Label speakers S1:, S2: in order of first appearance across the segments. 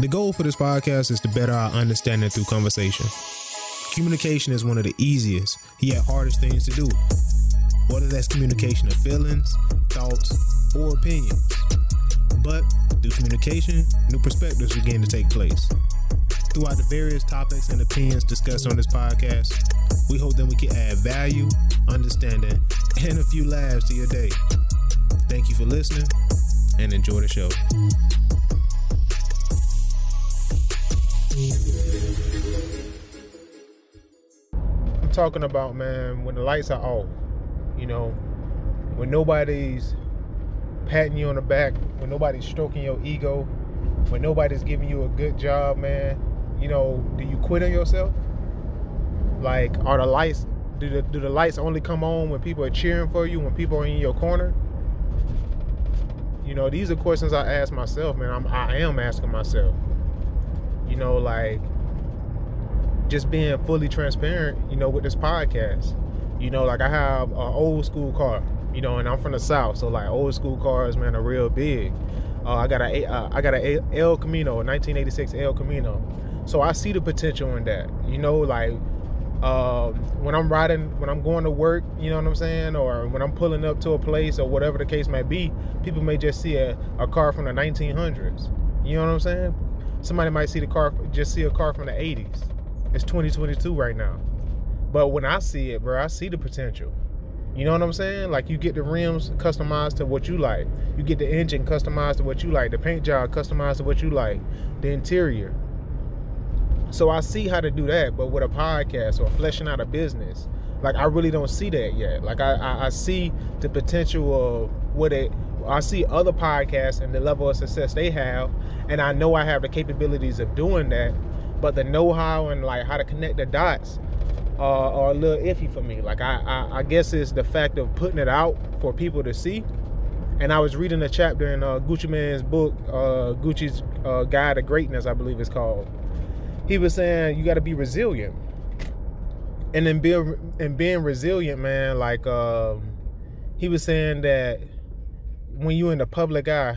S1: The goal for this podcast is to better our understanding through conversation. Communication is one of the easiest, yet hardest things to do. Whether that's communication of feelings, thoughts, or opinions. But through communication, new perspectives begin to take place. Throughout the various topics and opinions discussed on this podcast, we hope that we can add value, understanding, and a few laughs to your day. Thank you for listening and enjoy the show. Talking about, man, when the lights are off, you know, when nobody's patting you on the back, when nobody's stroking your ego, when nobody's giving you a good job, man, you know, do you quit on yourself? Like, are the lights, do the, do the lights only come on when people are cheering for you, when people are in your corner? You know, these are questions I ask myself, man. I'm, I am asking myself. You know, like, just being fully transparent, you know, with this podcast. You know, like I have an old school car, you know, and I'm from the south, so like old school cars, man, are real big. Uh, I got a uh, I got a El Camino, 1986 El Camino, so I see the potential in that. You know, like uh, when I'm riding, when I'm going to work, you know what I'm saying, or when I'm pulling up to a place or whatever the case may be, people may just see a, a car from the 1900s. You know what I'm saying? Somebody might see the car, just see a car from the 80s. It's 2022 right now. But when I see it, bro, I see the potential. You know what I'm saying? Like you get the rims customized to what you like. You get the engine customized to what you like. The paint job customized to what you like. The interior. So I see how to do that, but with a podcast or fleshing out a business, like I really don't see that yet. Like I, I, I see the potential of what it. I see other podcasts and the level of success they have, and I know I have the capabilities of doing that but the know-how and like how to connect the dots uh, are a little iffy for me. Like I, I, I, guess it's the fact of putting it out for people to see. And I was reading a chapter in uh, Gucci Mane's book, uh, Gucci's uh, Guide to Greatness, I believe it's called. He was saying you got to be resilient, and then being and being resilient, man. Like um, he was saying that when you're in the public eye,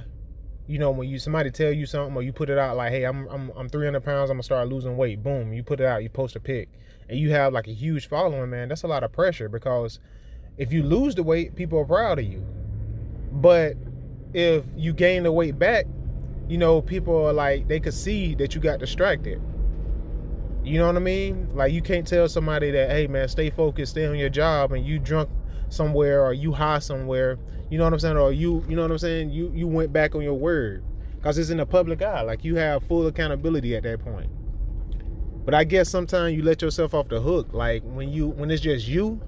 S1: you know, when you somebody tell you something or you put it out like, hey, I'm I'm I'm 300 pounds, I'm gonna start losing weight. Boom, you put it out, you post a pic, and you have like a huge following, man. That's a lot of pressure because if you lose the weight, people are proud of you. But if you gain the weight back, you know, people are like they could see that you got distracted. You know what I mean? Like you can't tell somebody that, hey man, stay focused, stay on your job, and you drunk somewhere or you high somewhere, you know what I'm saying? Or you, you know what I'm saying? You you went back on your word because it's in the public eye. Like you have full accountability at that point. But I guess sometimes you let yourself off the hook. Like when you when it's just you,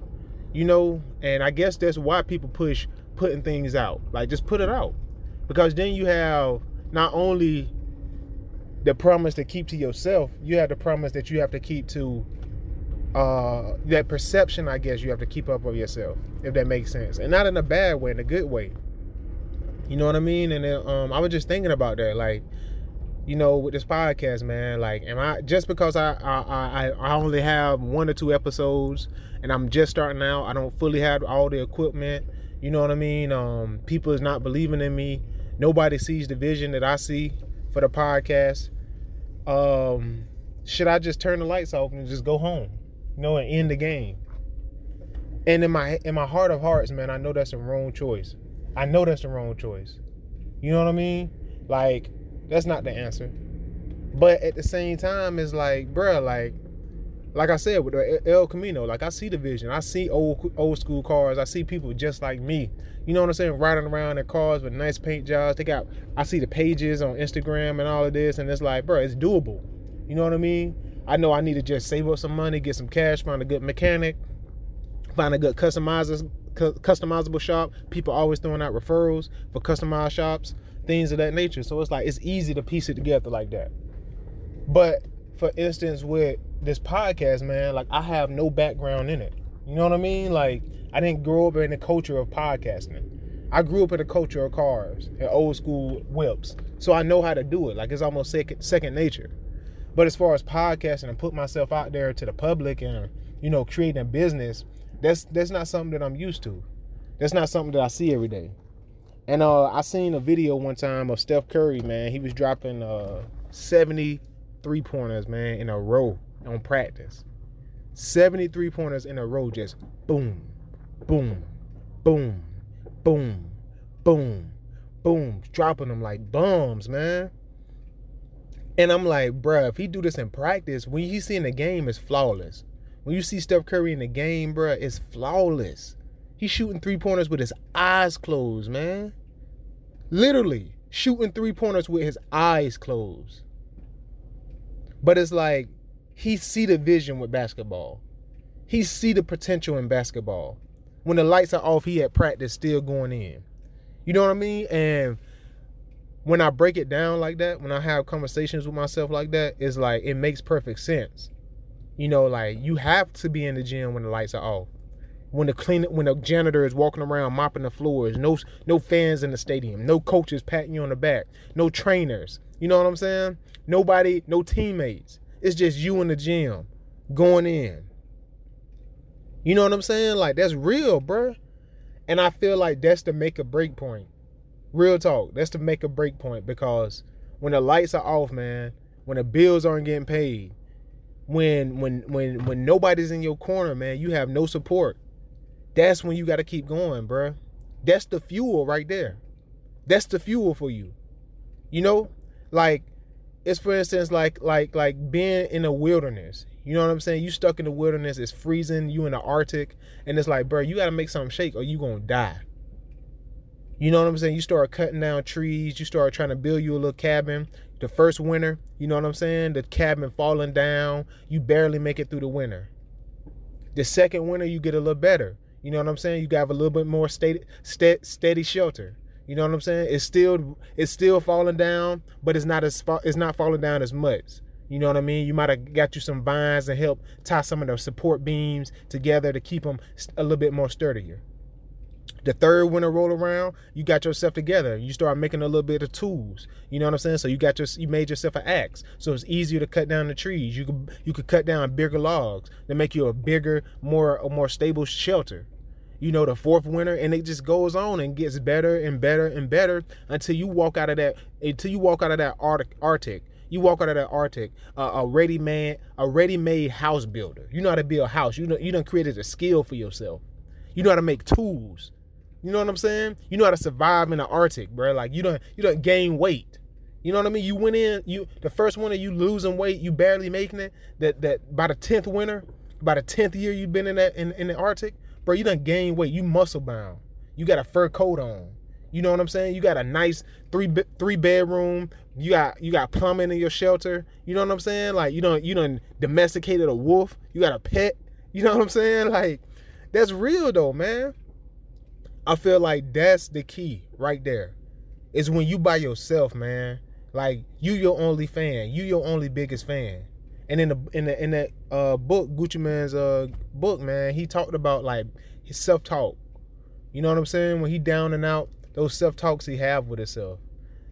S1: you know. And I guess that's why people push putting things out. Like just put it out because then you have not only the promise to keep to yourself, you have the promise that you have to keep to uh, that perception, I guess, you have to keep up of yourself, if that makes sense, and not in a bad way, in a good way. You know what I mean? And then, um, I was just thinking about that, like, you know, with this podcast, man. Like, am I just because I I I, I only have one or two episodes, and I'm just starting out. I don't fully have all the equipment. You know what I mean? Um, people is not believing in me. Nobody sees the vision that I see for the podcast. Um, should I just turn the lights off and just go home? You know, and end the game. And in my in my heart of hearts, man, I know that's the wrong choice. I know that's the wrong choice. You know what I mean? Like, that's not the answer. But at the same time, it's like, bruh, like, like I said with the El Camino, like I see the vision. I see old old school cars. I see people just like me. You know what I'm saying? Riding around in cars with nice paint jobs. They got. I see the pages on Instagram and all of this, and it's like, bro, it's doable. You know what I mean? I know I need to just save up some money, get some cash, find a good mechanic, find a good customizers, customizable shop. People always throwing out referrals for customized shops, things of that nature. So it's like it's easy to piece it together like that. But for instance, with this podcast, man, like I have no background in it. You know what I mean? Like I didn't grow up in the culture of podcasting. I grew up in the culture of cars and old school whips. So I know how to do it. Like it's almost second second nature. But as far as podcasting and put myself out there to the public and you know creating a business, that's that's not something that I'm used to. That's not something that I see every day. And uh, I seen a video one time of Steph Curry, man. He was dropping uh, 70 three pointers, man, in a row on practice. 73 pointers in a row, just boom, boom, boom, boom, boom, boom, dropping them like bombs, man. And I'm like, bruh, if he do this in practice, when you see in the game, it's flawless. When you see Steph Curry in the game, bruh, it's flawless. He's shooting three pointers with his eyes closed, man. Literally shooting three pointers with his eyes closed. But it's like he see the vision with basketball. He see the potential in basketball. When the lights are off, he at practice still going in. You know what I mean? And when I break it down like that, when I have conversations with myself like that, it's like it makes perfect sense. You know, like you have to be in the gym when the lights are off. When the clean when the janitor is walking around mopping the floors, no no fans in the stadium, no coaches patting you on the back, no trainers. You know what I'm saying? Nobody, no teammates. It's just you in the gym going in. You know what I'm saying? Like that's real, bruh. And I feel like that's the make a break point. Real talk. That's the make a break point because when the lights are off, man, when the bills aren't getting paid, when when when when nobody's in your corner, man, you have no support. That's when you got to keep going, bruh. That's the fuel right there. That's the fuel for you. You know, like it's for instance like like like being in a wilderness. You know what I'm saying? You stuck in the wilderness, it's freezing, you in the Arctic, and it's like, bro, you gotta make something shake or you gonna die. You know what I'm saying? You start cutting down trees, you start trying to build you a little cabin. The first winter, you know what I'm saying? The cabin falling down, you barely make it through the winter. The second winter, you get a little better. You know what I'm saying? You got a little bit more steady, steady shelter. You know what I'm saying? It's still it's still falling down, but it's not as it's not falling down as much. You know what I mean? You might have got you some vines to help tie some of the support beams together to keep them a little bit more sturdier. The third winter roll around, you got yourself together. You start making a little bit of tools. You know what I'm saying? So you got your you made yourself an axe. So it's easier to cut down the trees. You could you could cut down bigger logs to make you a bigger, more a more stable shelter you know, the fourth winter, and it just goes on and gets better and better and better until you walk out of that until you walk out of that Arctic. Arctic. You walk out of that Arctic, uh, a ready man, a ready-made house builder. You know how to build a house. You know you done created a skill for yourself. You know how to make tools. You know what I'm saying? You know how to survive in the Arctic, bro. Like you don't you don't gain weight. You know what I mean? You went in, you the first winter you losing weight, you barely making it. That that by the tenth winter, by the tenth year you've been in that in, in the Arctic, bro, you done gain weight. You muscle bound. You got a fur coat on. You know what I'm saying? You got a nice three three bedroom. You got you got plumbing in your shelter. You know what I'm saying? Like you don't you done domesticated a wolf. You got a pet. You know what I'm saying? Like that's real though, man. I feel like that's the key right there. Is when you by yourself, man. Like you your only fan. You your only biggest fan. And in the in the in that uh, book, Gucci Mane's uh, book, man, he talked about like his self talk. You know what I'm saying? When he down and out, those self talks he have with himself,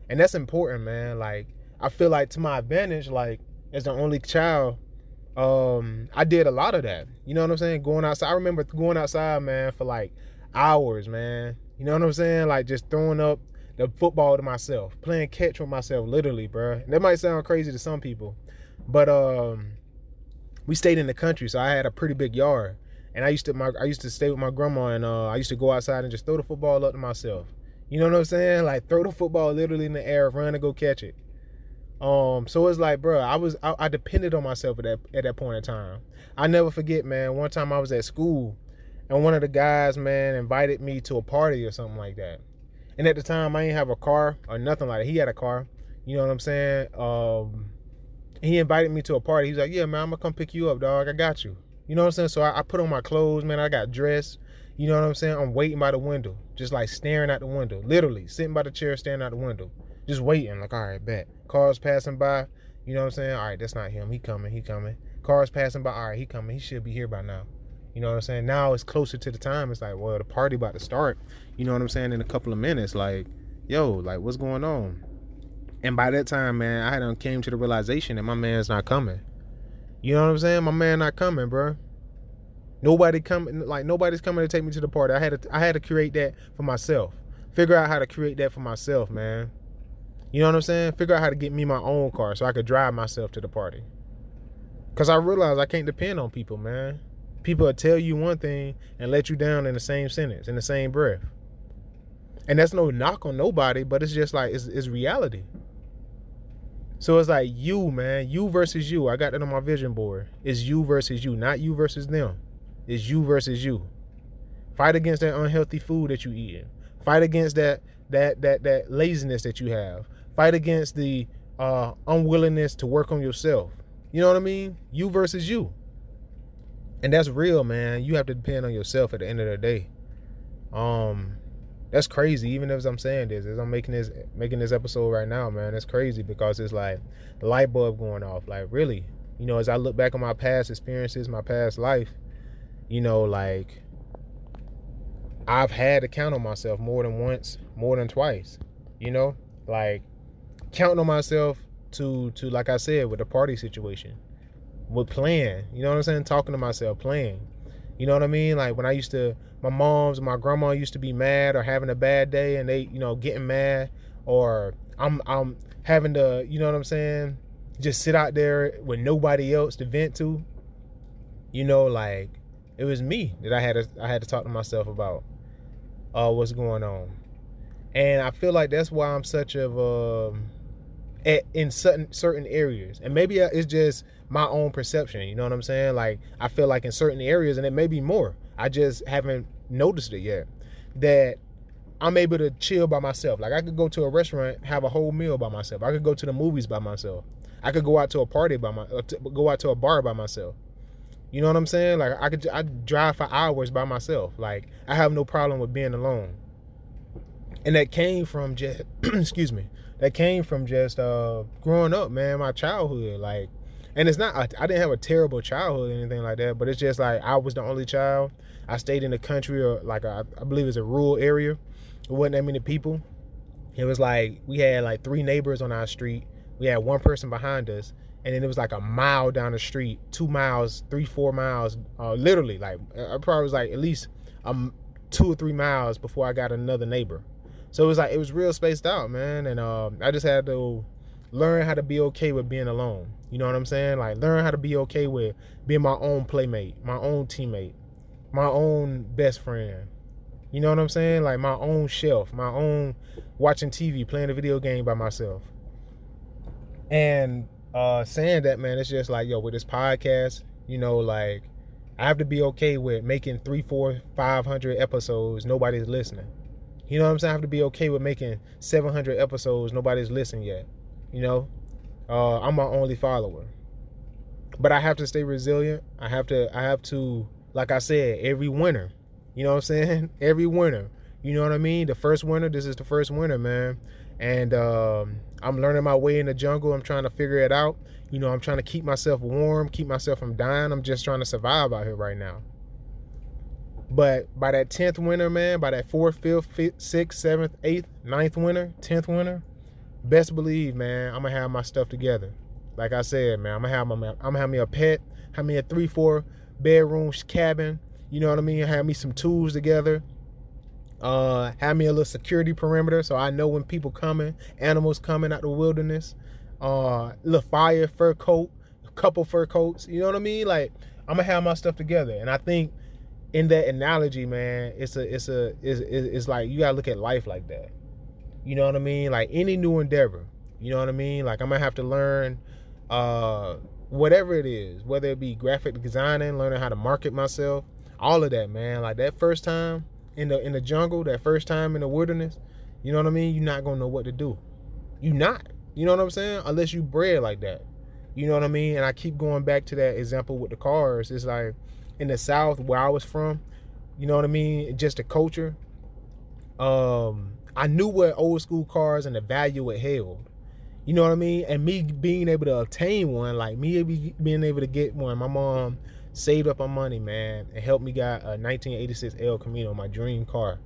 S1: and that's important, man. Like I feel like to my advantage, like as the only child, um, I did a lot of that. You know what I'm saying? Going outside. I remember going outside, man, for like hours, man. You know what I'm saying? Like just throwing up the football to myself, playing catch with myself, literally, bro. That might sound crazy to some people, but um, we stayed in the country, so I had a pretty big yard. And I used to my I used to stay with my grandma, and uh, I used to go outside and just throw the football up to myself. You know what I'm saying? Like throw the football literally in the air, run and go catch it. Um, so it's like, bro, I was I, I depended on myself at that at that point in time. I never forget, man. One time I was at school, and one of the guys, man, invited me to a party or something like that. And at the time, I didn't have a car or nothing like that. He had a car. You know what I'm saying? Um, he invited me to a party. He's like, "Yeah, man, I'm gonna come pick you up, dog. I got you." You know what I'm saying? So I, I put on my clothes, man. I got dressed. You know what I'm saying? I'm waiting by the window, just like staring out the window, literally sitting by the chair, staring out the window, just waiting. Like, all right, bet. Cars passing by. You know what I'm saying? All right, that's not him. He coming. He coming. Cars passing by. All right, he coming. He should be here by now. You know what I'm saying? Now it's closer to the time. It's like, well, the party about to start. You know what I'm saying? In a couple of minutes, like, yo, like, what's going on? And by that time, man, I had came to the realization that my man's not coming. You know what I'm saying? My man not coming, bro. Nobody coming, like nobody's coming to take me to the party. I had to, I had to create that for myself. Figure out how to create that for myself, man. You know what I'm saying? Figure out how to get me my own car so I could drive myself to the party. Cause I realize I can't depend on people, man. People will tell you one thing and let you down in the same sentence, in the same breath. And that's no knock on nobody, but it's just like it's, it's reality. So it's like you, man, you versus you. I got that on my vision board. It's you versus you, not you versus them. It's you versus you. Fight against that unhealthy food that you eating. Fight against that that that that laziness that you have. Fight against the uh, unwillingness to work on yourself. You know what I mean? You versus you. And that's real, man. You have to depend on yourself at the end of the day. Um, that's crazy. Even as I'm saying this, as I'm making this making this episode right now, man, that's crazy because it's like the light bulb going off. Like really, you know, as I look back on my past experiences, my past life, you know, like I've had to count on myself more than once, more than twice. You know, like counting on myself to to like I said with the party situation, with playing. You know what I'm saying? Talking to myself, playing. You know what I mean? Like when I used to, my mom's, my grandma used to be mad or having a bad day, and they, you know, getting mad, or I'm I'm having to, you know what I'm saying? Just sit out there with nobody else to vent to. You know, like it was me that I had to I had to talk to myself about uh, what's going on. And I feel like that's why I'm such of at, in certain certain areas, and maybe it's just my own perception. You know what I'm saying? Like I feel like in certain areas, and it may be more. I just haven't noticed it yet. That I'm able to chill by myself. Like I could go to a restaurant, have a whole meal by myself. I could go to the movies by myself. I could go out to a party by my, uh, go out to a bar by myself. You know what I'm saying? Like I could I drive for hours by myself. Like I have no problem with being alone. And that came from just excuse me. That came from just uh growing up, man, my childhood. Like and it's not I, I didn't have a terrible childhood or anything like that, but it's just like I was the only child. I stayed in the country or like a, I believe it's a rural area. It wasn't that many people. It was like we had like three neighbors on our street. We had one person behind us and then it was like a mile down the street, two miles, three, four miles, uh, literally. Like I probably was like at least um two or three miles before I got another neighbor. So it was like it was real spaced out, man. And um, I just had to learn how to be okay with being alone. You know what I'm saying? Like learn how to be okay with being my own playmate, my own teammate, my own best friend. You know what I'm saying? Like my own shelf, my own watching TV, playing a video game by myself. And uh saying that, man, it's just like, yo, with this podcast, you know, like I have to be okay with making three, four, five hundred episodes, nobody's listening. You know what I'm saying? I have to be okay with making 700 episodes, nobody's listening yet. You know, uh, I'm my only follower, but I have to stay resilient. I have to, I have to, like I said, every winter. You know what I'm saying? Every winter. You know what I mean? The first winter, this is the first winter, man and um, I'm learning my way in the jungle. I'm trying to figure it out. You know, I'm trying to keep myself warm, keep myself from dying. I'm just trying to survive out here right now. But by that tenth winter, man, by that fourth, fifth, fifth, sixth, seventh, eighth, ninth winter, tenth winter, best believe, man, I'm gonna have my stuff together. Like I said, man, I'm gonna have my, I'm gonna have me a pet, have me a three, four bedroom cabin. You know what I mean? Have me some tools together uh, have me a little security perimeter so I know when people coming, animals coming out the wilderness. Uh, little fire, fur coat, a couple fur coats. You know what I mean? Like I'm gonna have my stuff together, and I think in that analogy, man, it's a, it's a, it's, it's like you gotta look at life like that. You know what I mean? Like any new endeavor. You know what I mean? Like I'm gonna have to learn, uh, whatever it is, whether it be graphic designing, learning how to market myself, all of that, man. Like that first time in the in the jungle that first time in the wilderness, you know what I mean? You're not gonna know what to do. You not. You know what I'm saying? Unless you bred like that. You know what I mean? And I keep going back to that example with the cars. It's like in the South where I was from, you know what I mean? Just the culture. Um, I knew what old school cars and the value it held. You know what I mean? And me being able to obtain one, like me being able to get one, my mom saved up my money, man, and helped me get a 1986 El Camino, my dream car.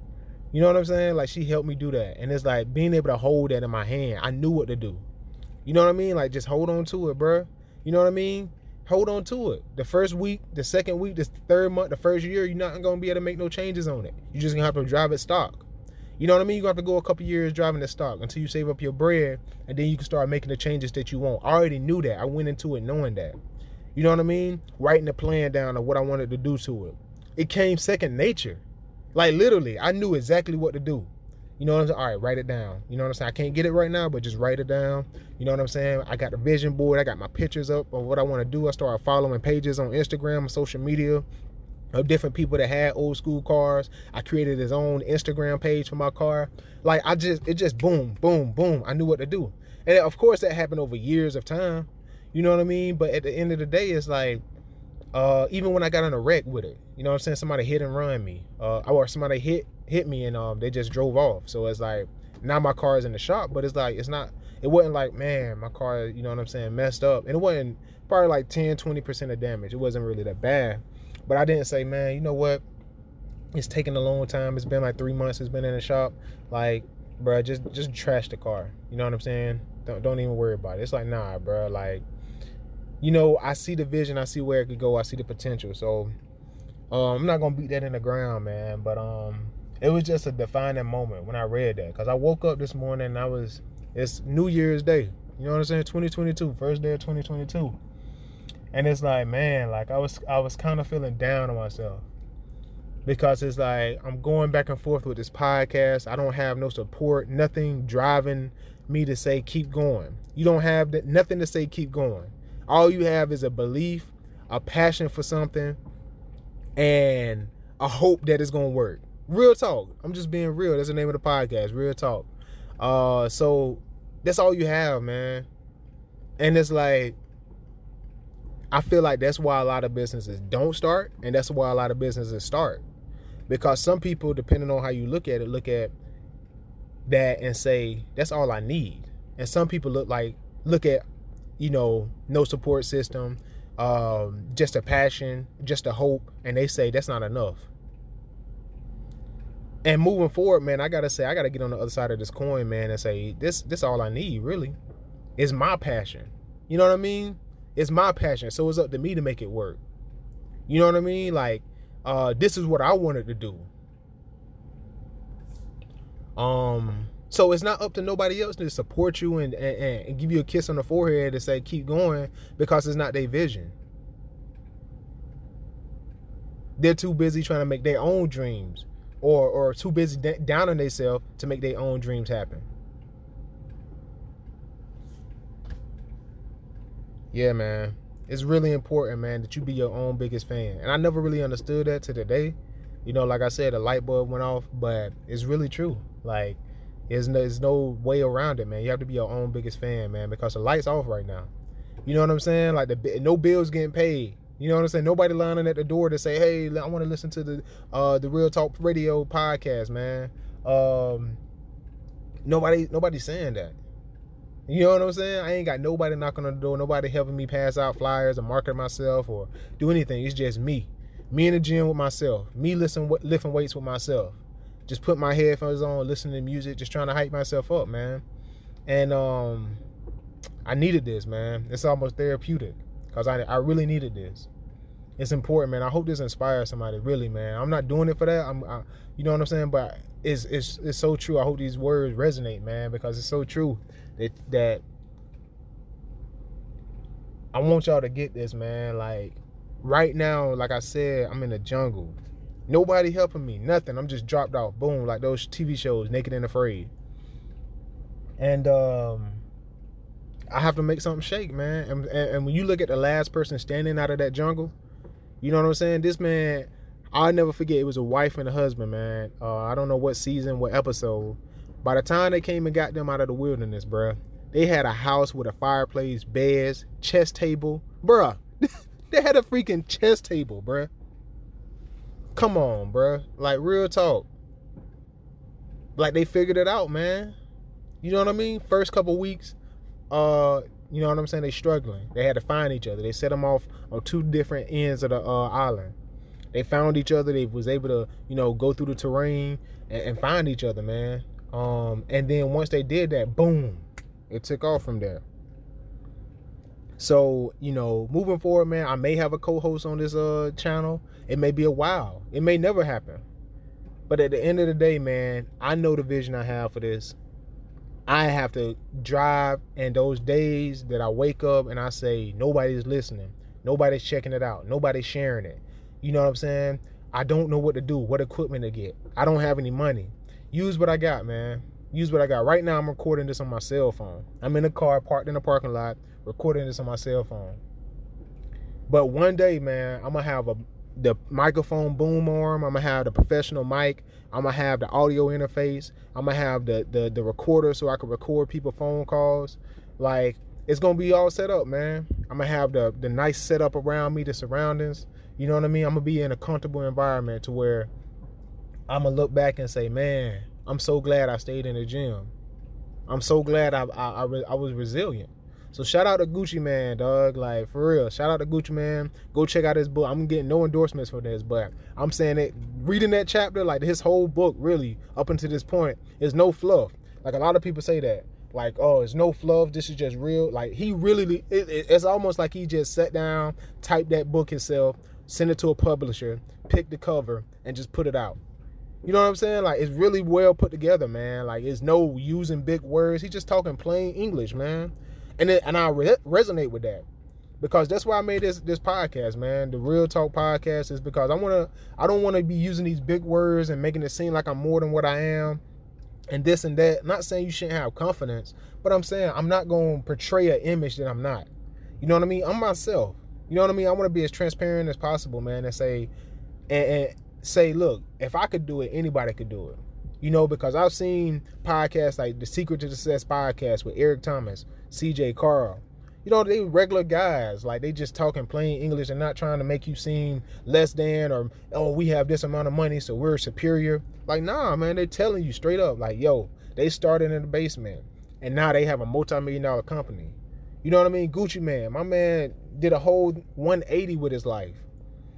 S1: You know what I'm saying? Like she helped me do that, and it's like being able to hold that in my hand. I knew what to do. You know what I mean? Like just hold on to it, bro. You know what I mean? Hold on to it. The first week, the second week, the third month, the first year, you're not gonna be able to make no changes on it. You're just gonna have to drive it stock. You know what I mean? You're gonna have to go a couple years driving the stock until you save up your bread, and then you can start making the changes that you want. I already knew that. I went into it knowing that. You know what I mean? Writing the plan down of what I wanted to do to it. It came second nature. Like literally, I knew exactly what to do. You know what I'm saying? All right, write it down. You know what I'm saying? I can't get it right now, but just write it down. You know what I'm saying? I got the vision board. I got my pictures up of what I want to do. I started following pages on Instagram and social media of different people that had old school cars. I created his own Instagram page for my car. Like I just it just boom, boom, boom. I knew what to do. And of course that happened over years of time. You know what I mean? But at the end of the day, it's like uh, even when I got in a wreck with it, you know what I'm saying? Somebody hit and run me. Uh, or somebody hit hit me and um they just drove off. So it's like now my car is in the shop, but it's like it's not it wasn't like, man, my car, you know what I'm saying, messed up. And it wasn't probably like 10, 20% of damage. It wasn't really that bad. But I didn't say, man, you know what? It's taking a long time. It's been like three months. It's been in the shop. Like, bro, just just trash the car. You know what I'm saying? Don't don't even worry about it. It's like, nah, bro. Like, you know, I see the vision. I see where it could go. I see the potential. So, um, I'm not gonna beat that in the ground, man. But um, it was just a defining moment when I read that because I woke up this morning and I was it's New Year's Day. You know what I'm saying? 2022, first day of 2022 and it's like man like i was i was kind of feeling down on myself. Because it's like i'm going back and forth with this podcast. I don't have no support nothing driving me to say keep going. You don't have nothing to say keep going. All you have is a belief a passion for something and a hope that it's gonna work real talk i'm just being real that's the name of the podcast real talk uh so that's all you have man and it's like I feel like that's why a lot of businesses don't start, and that's why a lot of businesses start. Because some people, depending on how you look at it, look at that and say, that's all I need. And some people look like look at, you know, no support system, um, just a passion, just a hope, and they say that's not enough. And moving forward, man, I gotta say, I gotta get on the other side of this coin, man, and say, this this all I need, really. Is my passion. You know what I mean? It's my passion, so it's up to me to make it work. You know what I mean? Like, uh, this is what I wanted to do. Um, so it's not up to nobody else to support you and, and, and give you a kiss on the forehead to say keep going because it's not their vision. They're too busy trying to make their own dreams, or or too busy down on themselves to make their own dreams happen. yeah, man, it's really important, man, that you be your own biggest fan. And I never really understood that to today. You know, like I said, a light bulb went off, but it's really true. Like, there's no, there's no way around it, man. You have to be your own biggest fan, man, because the light's off right now. You know what I'm saying? Like the no bills getting paid. You know what I'm saying? Nobody lining at the door to say, "Hey, I want to listen to the uh the Real Talk Radio podcast, man." Um, nobody saying that. You know what I'm saying? I ain't got nobody knocking on the door, nobody helping me pass out flyers or market myself or do anything. It's just me. Me in the gym with myself. Me listen, lifting weights with myself. Just put my headphones on, listening to music, just trying to hype myself up, man. And um, I needed this, man. It's almost therapeutic because I, I really needed this. It's important, man. I hope this inspires somebody, really, man. I'm not doing it for that. I'm, I, you know what I'm saying? But it's, it's, it's so true. I hope these words resonate, man, because it's so true that that I want y'all to get this, man. Like right now, like I said, I'm in the jungle. Nobody helping me, nothing. I'm just dropped off. Boom, like those TV shows, Naked and Afraid. And um I have to make something shake, man. And, and, and when you look at the last person standing out of that jungle, you know what I'm saying? This man, I'll never forget. It was a wife and a husband, man. Uh, I don't know what season, what episode, by the time they came and got them out of the wilderness, bruh, they had a house with a fireplace, beds, chess table. Bruh, they had a freaking chess table, bruh. Come on, bruh. Like, real talk. Like, they figured it out, man. You know what I mean? First couple weeks, uh, you know what I'm saying? They struggling. They had to find each other. They set them off on two different ends of the uh, island. They found each other. They was able to, you know, go through the terrain and, and find each other, man. Um, and then once they did that, boom, it took off from there. So, you know, moving forward, man, I may have a co-host on this uh channel. It may be a while. It may never happen. But at the end of the day, man, I know the vision I have for this. I have to drive, and those days that I wake up and I say, nobody's listening, nobody's checking it out, nobody's sharing it. You know what I'm saying? I don't know what to do, what equipment to get. I don't have any money. Use what I got, man. Use what I got. Right now, I'm recording this on my cell phone. I'm in a car parked in a parking lot, recording this on my cell phone. But one day, man, I'm gonna have a the microphone boom arm. I'm gonna have the professional mic. I'm gonna have the audio interface. I'm gonna have the the the recorder so I can record people phone calls. Like it's gonna be all set up, man. I'm gonna have the the nice setup around me, the surroundings. You know what I mean? I'm gonna be in a comfortable environment to where I'm gonna look back and say, man, I'm so glad I stayed in the gym. I'm so glad I I, I, I was resilient. So shout out to Gucci Man, dog. Like for real. Shout out to Gucci Man. Go check out his book. I'm getting no endorsements for this, but I'm saying it. Reading that chapter, like his whole book, really up until this point, is no fluff. Like a lot of people say that. Like, oh, it's no fluff. This is just real. Like he really, it, it, it's almost like he just sat down, typed that book himself, sent it to a publisher, picked the cover, and just put it out. You know what I'm saying? Like it's really well put together, man. Like it's no using big words. He's just talking plain English, man and it, and I re- resonate with that because that's why I made this this podcast, man. The Real Talk podcast is because I want to I don't want to be using these big words and making it seem like I'm more than what I am and this and that. not saying you shouldn't have confidence, but I'm saying I'm not to portray an image that I'm not. You know what I mean? I'm myself. You know what I mean? I want to be as transparent as possible, man, and say and, and say, look, if I could do it, anybody could do it. You know, because I've seen podcasts like the Secret to Success podcast with Eric Thomas, CJ Karl. You know, they regular guys. Like they just talking plain English and not trying to make you seem less than or oh, we have this amount of money, so we're superior. Like, nah, man, they're telling you straight up, like, yo, they started in the basement and now they have a multi-million dollar company. You know what I mean? Gucci man, my man did a whole 180 with his life.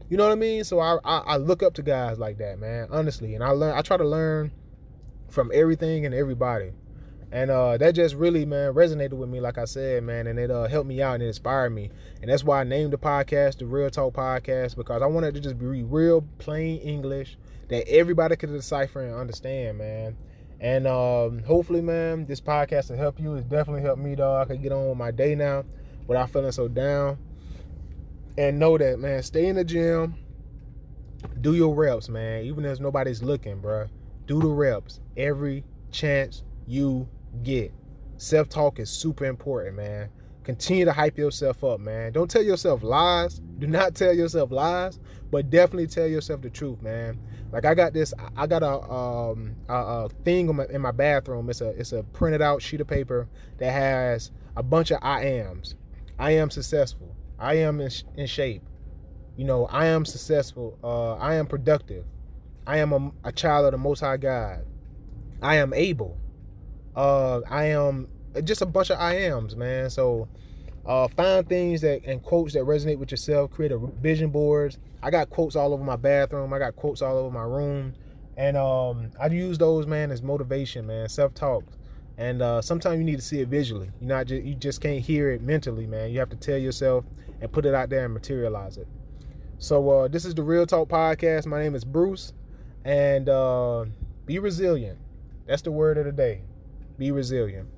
S1: You know what I mean? So I, I, I look up to guys like that, man, honestly. And I learn I try to learn from everything and everybody. And uh, that just really, man, resonated with me, like I said, man, and it uh, helped me out and it inspired me. And that's why I named the podcast the Real Talk Podcast because I wanted to just be real plain English that everybody could decipher and understand, man. And um, hopefully, man, this podcast will help you. It's definitely helped me, dog. I can get on with my day now without feeling so down. And know that, man, stay in the gym, do your reps, man, even if nobody's looking, bro do the reps every chance you get. Self talk is super important, man. Continue to hype yourself up, man. Don't tell yourself lies. Do not tell yourself lies, but definitely tell yourself the truth, man. Like I got this, I got a um a, a thing in my, in my bathroom. It's a it's a printed out sheet of paper that has a bunch of I ams. I am successful. I am in, in shape. You know, I am successful. Uh, I am productive. I am a, a child of the Most High God. I am able. Uh, I am just a bunch of I ams, man. So uh, find things that and quotes that resonate with yourself. Create a vision boards. I got quotes all over my bathroom. I got quotes all over my room, and um, I use those, man, as motivation, man. Self talk. And uh, sometimes you need to see it visually. You not just you just can't hear it mentally, man. You have to tell yourself and put it out there and materialize it. So uh, this is the Real Talk podcast. My name is Bruce and uh, be resilient. That's the word of the day. Be resilient.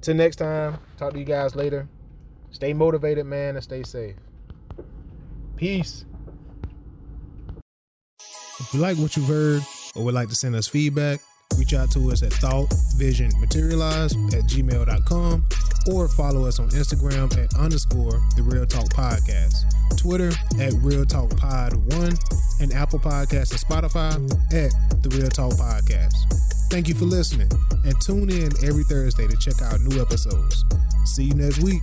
S1: Till next time, talk to you guys later. Stay motivated, man, and stay safe. Peace. If you like what you've heard or would like to send us feedback, reach out to us at thoughtvisionmaterialize at gmail.com or follow us on Instagram at underscore the Real Talk Podcast, Twitter at Real Talk Pod 1, and Apple Podcasts and Spotify at the Real Talk Podcast. Thank you for listening and tune in every Thursday to check out new episodes. See you next week.